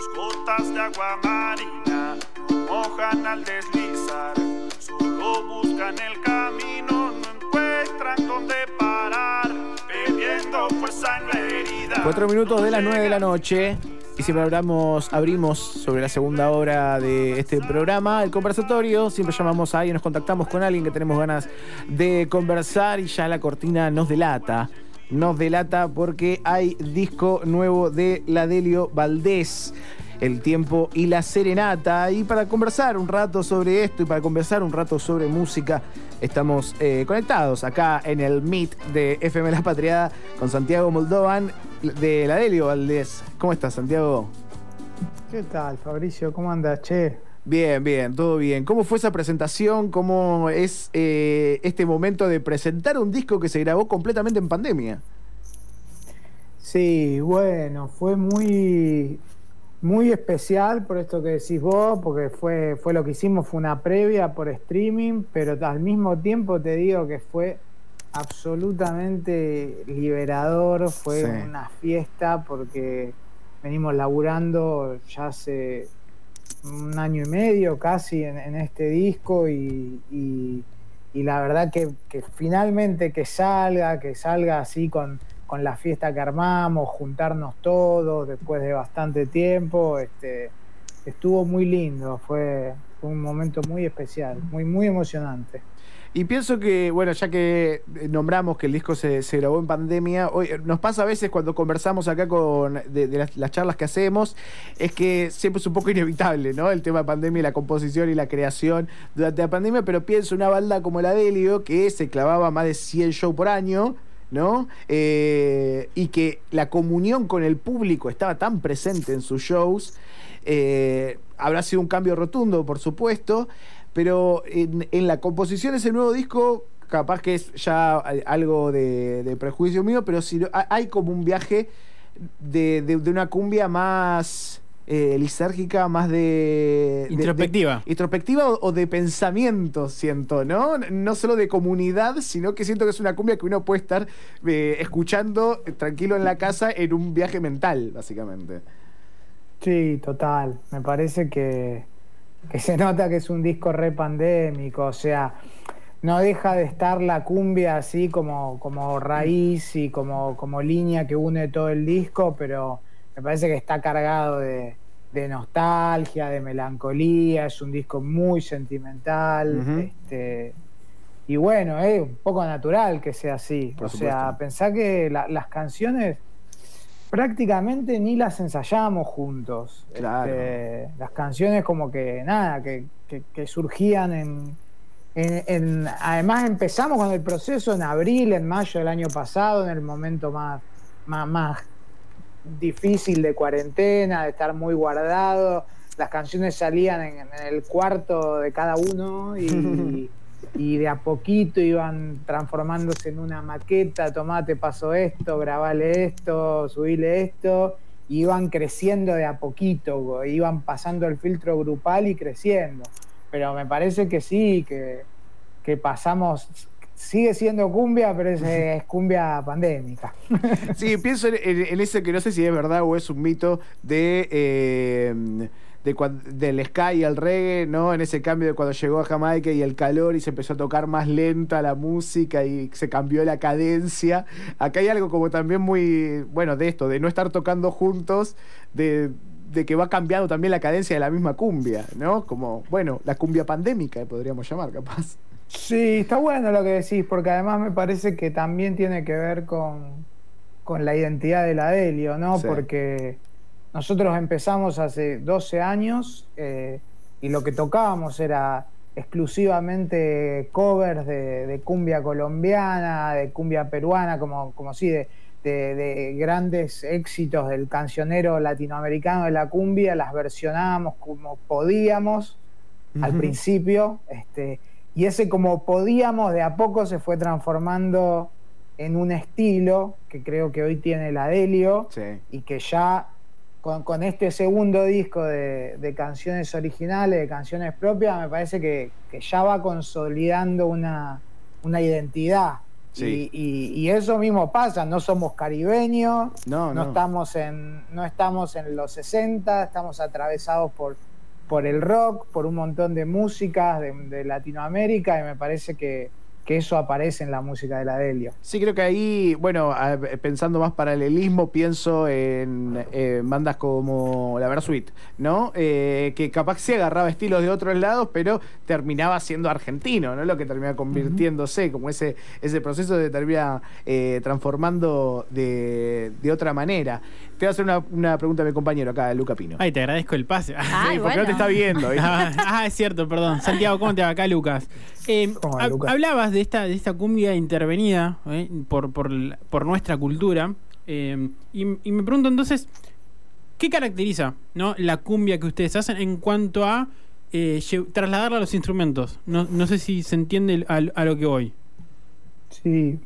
sus gotas de agua marina no mojan al deslizar. Solo buscan el camino, no encuentran dónde parar, pidiendo fuerza en la herida. Cuatro minutos de las nueve de la noche. Y siempre hablamos, abrimos sobre la segunda hora de este programa, el conversatorio. Siempre llamamos a alguien, nos contactamos con alguien que tenemos ganas de conversar y ya la cortina nos delata. Nos delata porque hay disco nuevo de Ladelio Valdés. El tiempo y la serenata. Y para conversar un rato sobre esto y para conversar un rato sobre música, estamos eh, conectados acá en el Meet de FM La Patriada con Santiago Moldovan de Ladelio Valdés. ¿Cómo estás, Santiago? ¿Qué tal, Fabricio? ¿Cómo andas, che? Bien, bien, todo bien. ¿Cómo fue esa presentación? ¿Cómo es eh, este momento de presentar un disco que se grabó completamente en pandemia? Sí, bueno, fue muy, muy especial por esto que decís vos, porque fue, fue lo que hicimos, fue una previa por streaming, pero al mismo tiempo te digo que fue absolutamente liberador, fue Sí. una fiesta porque venimos laburando ya hace un año y medio casi en, este disco y, y- y la verdad que, que finalmente que salga, que salga así con, con la fiesta que armamos, juntarnos todos después de bastante tiempo, este, estuvo muy lindo, fue, fue un momento muy especial, muy, muy emocionante. Y pienso que, bueno, ya que eh, nombramos que el disco se, grabó en pandemia, hoy eh, nos pasa a veces cuando conversamos acá con de, las charlas que hacemos, es que siempre es un poco inevitable, ¿no? El tema de pandemia y la composición y la creación durante la pandemia, pero pienso una banda como la Delio, que se clavaba más de 100 shows por año, ¿no? Eh, y que la comunión con el público estaba tan presente en sus shows, eh, habrá sido un cambio rotundo, por supuesto, pero en, en la composición de ese nuevo disco, capaz que es ya algo de, de prejuicio mío, pero si hay como un viaje de, de- de una cumbia más eh, lisérgica, más de... Introspectiva. de- introspectiva o, o de pensamiento, siento, ¿no? No solo de comunidad, sino que siento que es una cumbia que uno puede estar eh, escuchando eh, tranquilo en la casa en un viaje mental, básicamente. Sí, total. Me parece que, que se nota que es un disco re pandémico, o sea, no deja de estar la cumbia así como, como raíz y como, como línea que une todo el disco, pero me parece que está cargado de, de nostalgia, de melancolía, es un disco muy sentimental, este, y bueno, es un poco natural que sea así. Por o sea, pensá que la- las canciones prácticamente ni las ensayamos juntos. Claro. Este, las canciones como que nada, que, que- que surgían en, en- en- Además empezamos con el proceso en abril, en mayo del año pasado, en el momento más, más, más difícil de cuarentena, de estar muy guardado. Las canciones salían en, en el cuarto de cada uno y, y de a poquito iban transformándose en una maqueta, tomate, paso esto, grabale esto, subile esto, y iban creciendo de a poquito, iban pasando el filtro grupal y creciendo. Pero me parece que sí, que, que pasamos, sigue siendo cumbia, pero es, es cumbia pandémica. Sí, pienso en, en- en ese que no sé si es verdad o es un mito de, eh, de del ska y el reggae, ¿no? En ese cambio de cuando llegó a Jamaica y el calor y se empezó a tocar más lenta la música y se cambió la cadencia. Acá hay algo como también muy, bueno, de esto, de no estar tocando juntos, de, de que va cambiando también la cadencia de la misma cumbia, ¿no? Como, bueno, la cumbia pandémica, podríamos llamar, capaz. Sí, está bueno lo que decís, porque además me parece que también tiene que ver con, con la identidad de la Delio, ¿no? Sí. Porque nosotros empezamos hace 12 años eh, y lo que tocábamos era exclusivamente covers de, de cumbia colombiana, de cumbia peruana, como, como sí, de, de- de grandes éxitos del cancionero latinoamericano de la cumbia, las versionábamos como podíamos al principio, este, y ese como podíamos de a poco se fue transformando en un estilo que creo que hoy tiene la Delio Sí. y que ya con, con este segundo disco de, de canciones originales, de canciones propias, me parece que, que ya va consolidando una, una identidad. Y, y, eso mismo pasa, no somos caribeños, no, no, Estamos en, no estamos en los 60, estamos atravesados por, por el rock, por un montón de músicas de Latinoamérica y me parece que, que eso aparece en la música de la Delio. Sí, creo que ahí, bueno, pensando más paralelismo, pienso en bandas como La Versuit, ¿no? Eh, que capaz se agarraba estilos de otros lados, pero terminaba siendo argentino, ¿no? Lo que termina convirtiéndose, como ese, ese proceso de termina eh, transformando de, de, otra manera. Te voy a hacer una, una, pregunta a mi compañero acá, Luca Pino. Ay, te agradezco el pase. sí, porque no te está viendo. ah, ah, es cierto, perdón. Santiago, ¿cómo te va acá, Lucas? Eh, hablabas de esta, de esta cumbia intervenida eh, por, por, nuestra cultura. Eh, y, me pregunto entonces, ¿qué caracteriza ¿no? la cumbia que ustedes hacen en cuanto a trasladarla a los instrumentos? No, no sé si se entiende a, lo que voy. Sí.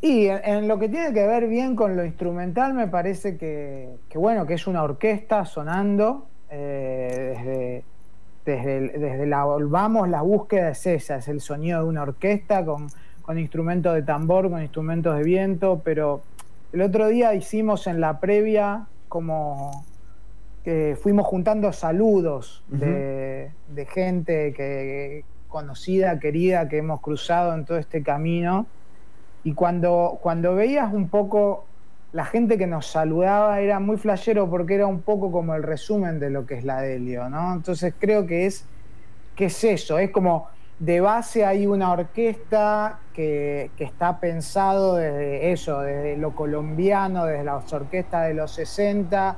y en, lo que tiene que ver bien con lo instrumental, me parece que, que bueno, que es una orquesta sonando desde desde, la vamos, la búsqueda es esa, es el sonido de una orquesta con, instrumentos de tambor, con instrumentos de viento, pero el otro día hicimos en la previa como que fuimos juntando saludos de, gente que, conocida, querida, que hemos cruzado en todo este camino. Y cuando, cuando veías un poco la gente que nos saludaba era muy flashero porque era un poco como el resumen de lo que es la Delio, ¿no? Entonces creo que es, que es eso, es como de base hay una orquesta que, está pensado desde eso, desde lo colombiano, desde las orquestas de los 60,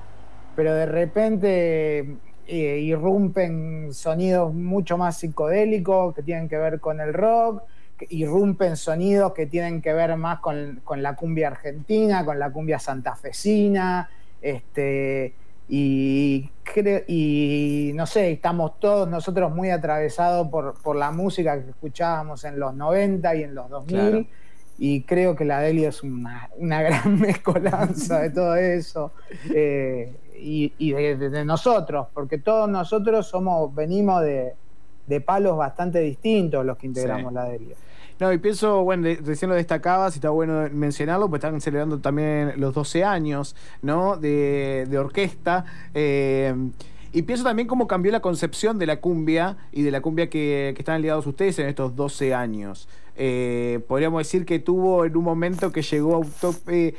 pero de repente eh, irrumpen sonidos mucho más psicodélicos que tienen que ver con el rock irrumpen sonidos que tienen que ver más con, la cumbia argentina, con la cumbia santafesina, este, y, y no sé, estamos todos nosotros muy atravesados por, la música que escuchábamos en los 90 y en los 2000. Y creo que la Delio es una, gran mezcolanza de todo eso. Eh, y, de, nosotros, porque todos nosotros somos, venimos de, palos bastante distintos los que integramos la Delio. No, y pienso, bueno, recién lo destacabas y está bueno mencionarlo, pues están celebrando también los 12 años, ¿no? De, orquesta. Eh, y pienso también cómo cambió la concepción de la cumbia y de la cumbia que, están ligados ustedes en estos 12 años. Eh, podríamos decir que tuvo en un momento que llegó a un tope.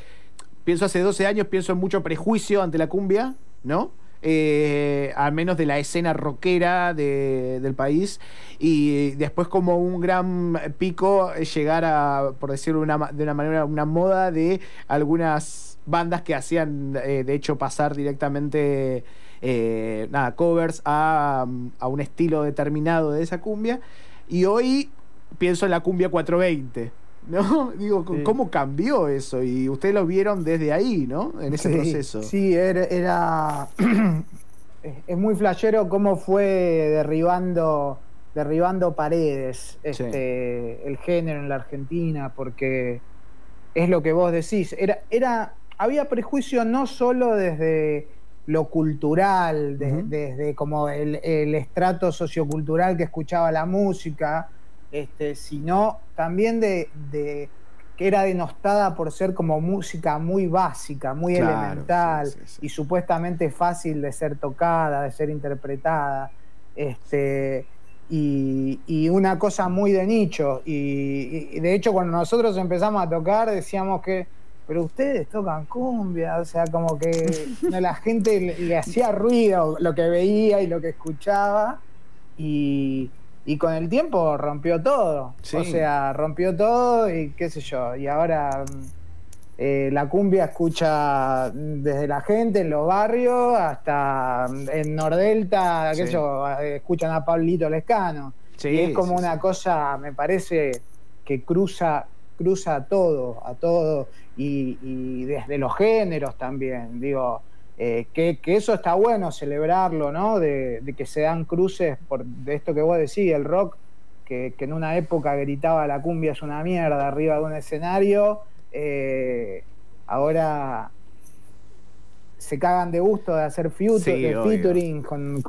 pienso hace 12 años, pienso en mucho prejuicio ante la cumbia, ¿no? Eh, al menos de la escena rockera del país, y después como un gran pico llegar a, por decirlo de una manera, una moda de algunas bandas que hacían, eh, de hecho, pasar directamente, eh, nada, covers a, a un estilo determinado de esa cumbia, y hoy pienso en la cumbia 420. ¿no? Digo, ¿cómo cambió eso? Y ustedes lo vieron desde ahí, ¿no? En ese proceso. Sí, era, es muy flashero cómo fue derribando derribando paredes este, el género en la Argentina, porque es lo que vos decís. Era, era, había prejuicio no solo desde lo cultural, desde como el, el, estrato sociocultural que escuchaba la música, este, sino también de, que era denostada por ser como música muy básica, muy elemental y supuestamente fácil de ser tocada, de ser interpretada. Este, y, una cosa muy de nicho. Y, de hecho, cuando nosotros empezamos a tocar, decíamos que, pero ustedes tocan cumbia, o sea, como que la gente le hacía ruido lo que veía y lo que escuchaba. Y, y con el tiempo rompió todo. O sea, rompió todo y qué sé yo. Y ahora mm, eh, la cumbia escucha desde la gente en los barrios hasta mm, en Nordelta, qué sé yo, escuchan a Pablito Lescano. y es como una cosa, me parece, que cruza cruza a todo, a todo, y, y desde los géneros también, digo, eh, que, eso está bueno celebrarlo, ¿no? De, que se dan cruces por de esto que vos decís, el rock, que, en una época gritaba la cumbia es una mierda arriba de un escenario, eh, ahora se cagan de gusto de hacer featuring con,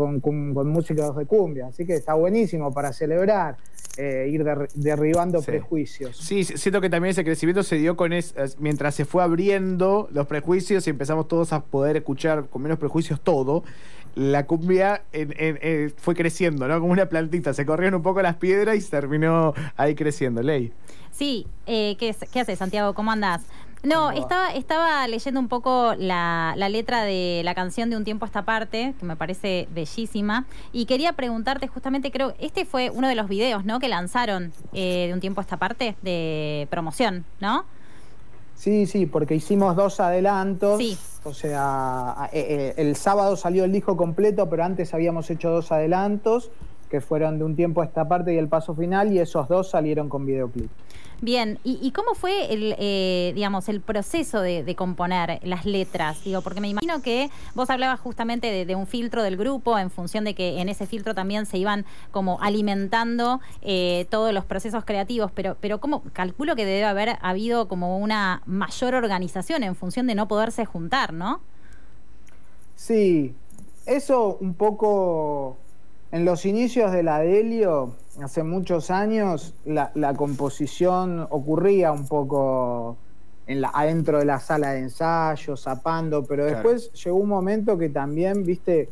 músicos de cumbia, así que está buenísimo para celebrar. Eh, ir derribando prejuicios. Sí, siento que también ese crecimiento se dio con es, mientras se fue abriendo los prejuicios y empezamos todos a poder escuchar con menos prejuicios todo. La cumbia fue creciendo, ¿no? Como una plantita. Se corrieron un poco las piedras y se terminó ahí creciendo. Ley. Sí, eh, ¿qué, ¿qué haces, Santiago? ¿Cómo andás? No, estaba, estaba leyendo un poco la, letra de la canción de Un tiempo a esta parte, que me parece bellísima, y quería preguntarte justamente, creo, este fue uno de los videos, ¿no? Que lanzaron eh, de Un tiempo a esta parte de promoción, ¿no? Sí, sí, porque hicimos dos adelantos. Sí. O sea, eh, eh, el sábado salió el disco completo, pero antes habíamos hecho dos adelantos que fueron de un tiempo a esta parte y el paso final, y esos dos salieron con videoclip. Bien, ¿y, cómo fue el, eh, digamos, el proceso de, componer las letras? Digo, porque me imagino que vos hablabas justamente de, un filtro del grupo en función de que en ese filtro también se iban como alimentando eh, todos los procesos creativos, pero, pero ¿cómo? Calculo que debe haber habido como una mayor organización en función de no poderse juntar, ¿no? Sí, eso un poco en los inicios de la Delio, hace muchos años, la, composición ocurría un poco en la, adentro de la sala de ensayo, zapando, pero después llegó un momento que también, viste,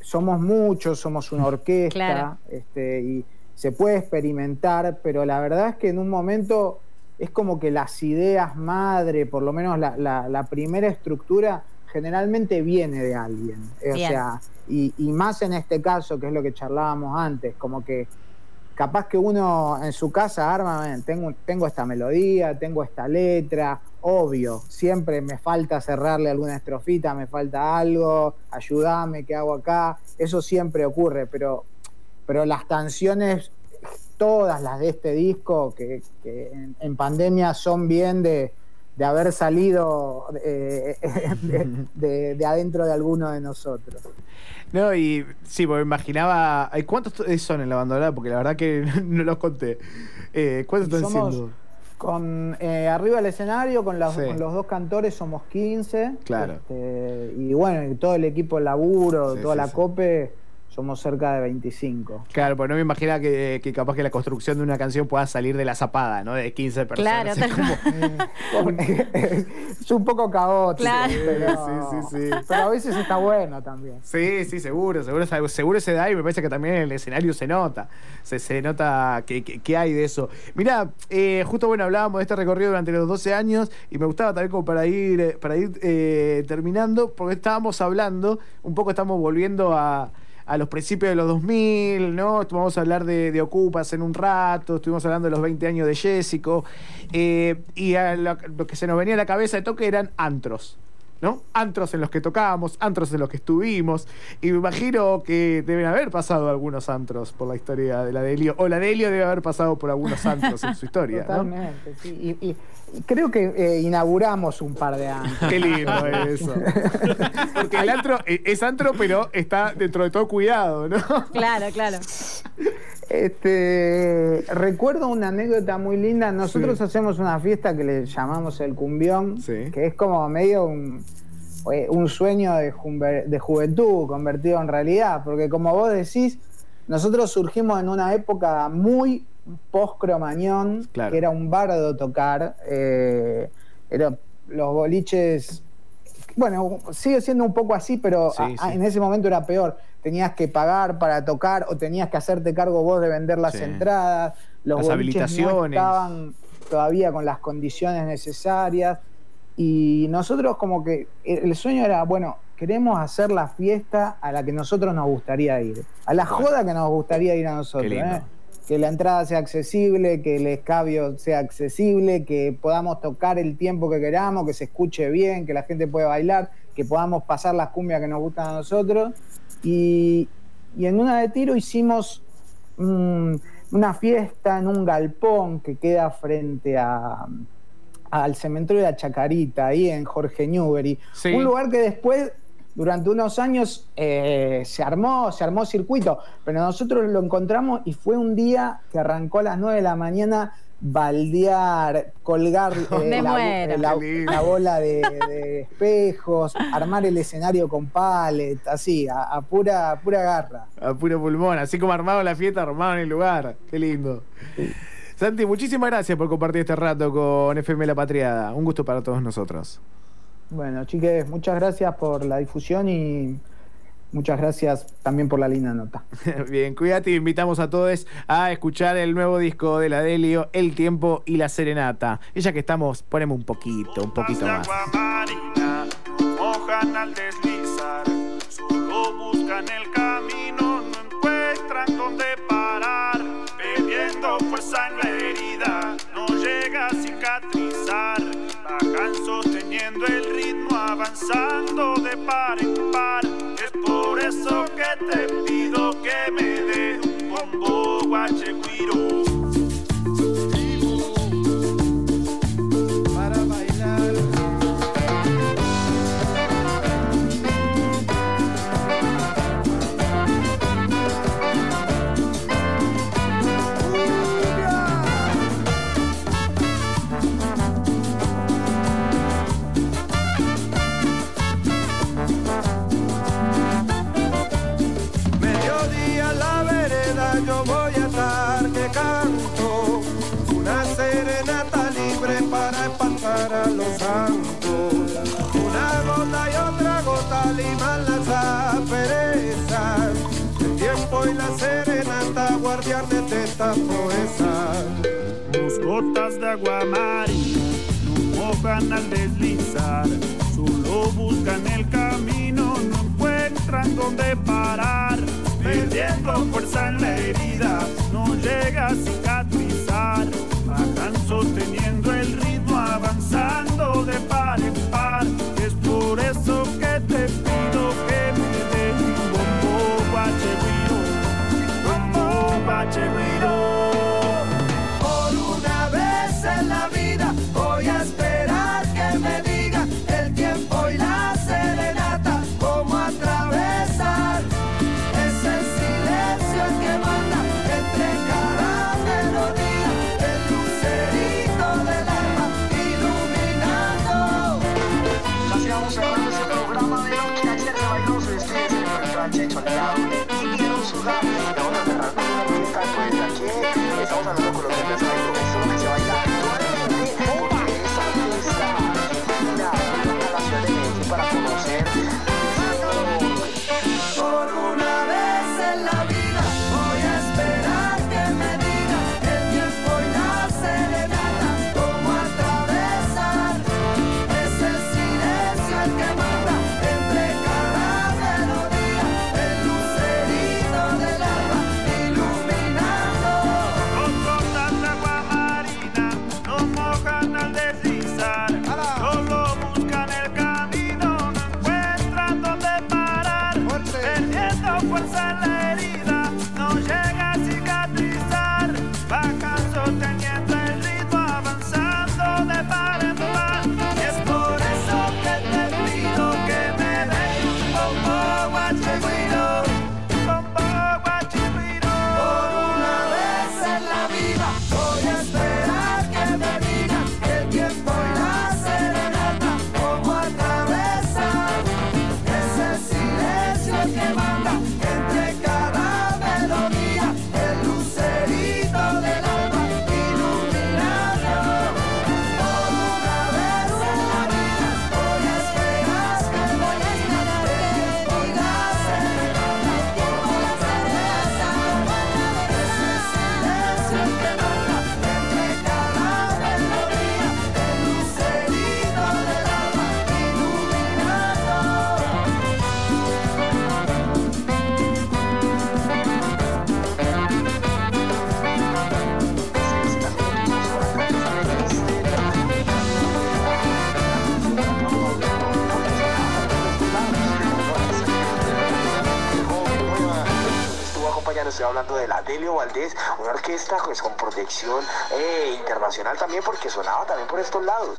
somos muchos, somos una orquesta, este, y se puede experimentar, pero la verdad es que en un momento es como que las ideas madre, por lo menos la, la primera estructura, generalmente viene de alguien. O sea, y, más en este caso, que es lo que charlábamos antes, como que capaz que uno en su casa arma, tengo, tengo esta melodía, tengo esta letra, obvio, siempre me falta cerrarle alguna estrofita, me falta algo, ayúdame, ¿qué hago acá? Eso siempre ocurre, pero, pero las canciones, todas las de este disco, que, en pandemia son bien de de haber salido eh, de, adentro de alguno de nosotros. No, y sí, porque imaginaba. ¿Cuántos son en la banda? Porque la verdad que no los conté. Eh, ¿Cuántos están siendo? Con, eh, arriba del escenario, con, los dos cantores, somos 15. Claro. Este, y bueno, todo el equipo de laburo, toda la COPE somos cerca de 25. Claro, pues no me imagina que, capaz que la construcción de una canción pueda salir de la zapada, ¿no? De 15 personas. Claro, es un poco caótico. Claro. Pero, sí, sí, sí. pero a veces está bueno también. Sí, sí, seguro, seguro, seguro se da y me parece que también en el escenario se nota. Se, se nota que, hay de eso. Mira, eh, justo bueno, hablábamos de este recorrido durante los 12 años y me gustaba también como para ir, eh, para ir eh, terminando, porque estábamos hablando, un poco estamos volviendo a a los principios de los 2000, ¿no? Vamos a hablar de, Ocupas en un rato, estuvimos hablando de los 20 años de Jessico, eh, y lo, que se nos venía a la cabeza de toque eran antros. ¿no? Antros en los que tocábamos, antros en los que estuvimos, y me imagino que deben haber pasado algunos antros por la historia de la Delio, o la Delio debe haber pasado por algunos antros en su historia. Totalmente, sí. Creo que eh, inauguramos un par de antros. Qué lindo eso. Porque el antro eh, es antro, pero está dentro de todo cuidado, ¿no? Claro, claro. Este, recuerdo una anécdota muy linda. Nosotros hacemos una fiesta que le llamamos el cumbión, que es como medio un, eh, sueño de, juventud convertido en realidad, porque como vos decís, nosotros surgimos en una época muy post-cromañón, que era un bardo tocar. Eh, los boliches bueno, sigue siendo un poco así, pero en ese momento era peor. Tenías que pagar para tocar o tenías que hacerte cargo vos de vender las entradas. Los las habilitaciones. No estaban todavía con las condiciones necesarias. Y nosotros como que el sueño era, bueno, queremos hacer la fiesta a la que nosotros nos gustaría ir. A la joda que nos gustaría ir a nosotros. ¿eh? Que la entrada sea accesible, que el escabio sea accesible, que podamos tocar el tiempo que queramos, que se escuche bien, que la gente pueda bailar, que podamos pasar las cumbias que nos gustan a nosotros. Y, en una de tiro hicimos una fiesta en un galpón que queda frente a, al cementerio de la Chacarita, ahí en Jorge Newbery. Un lugar que después durante unos años eh, se armó, se armó circuito, pero nosotros lo encontramos y fue un día que arrancó a las 9 de la mañana baldear, colgar eh, la, la- bola de, de espejos, armar el escenario con pallet, así, a, a pura, a pura garra. A puro pulmón, así como armado la fiesta, armado en el lugar. Qué lindo. Santi, muchísimas gracias por compartir este rato con FM La Patriada. Un gusto para todos nosotros. Bueno, chiques, muchas gracias por la difusión y muchas gracias también por la linda nota. Bien, cuídate y invitamos a todos a escuchar el nuevo disco de la Delio, El Tiempo y la Serenata. Y ya que estamos, ponemos un poquito, un poquito más. agua marina no mojan al deslizar, solo buscan el camino, no encuentran dónde parar, pidiendo fuerza en la herida, no llega a cicatrizar, bajan sosteniendo el ritmo, avanzando de par en par, es por eso que te pido que me des un bombo guacheguiro. Agua marina no mojan al deslizar, solo buscan el camino, no encuentran dónde parar, perdiendo fuerza en la herida, no llega a cicatrizar, bajan sosteniendo el ritmo, avanzando de par en par, es por eso que te pido Delio Valdés, una orquesta pues, con protección eh, internacional también porque sonaba también por estos lados.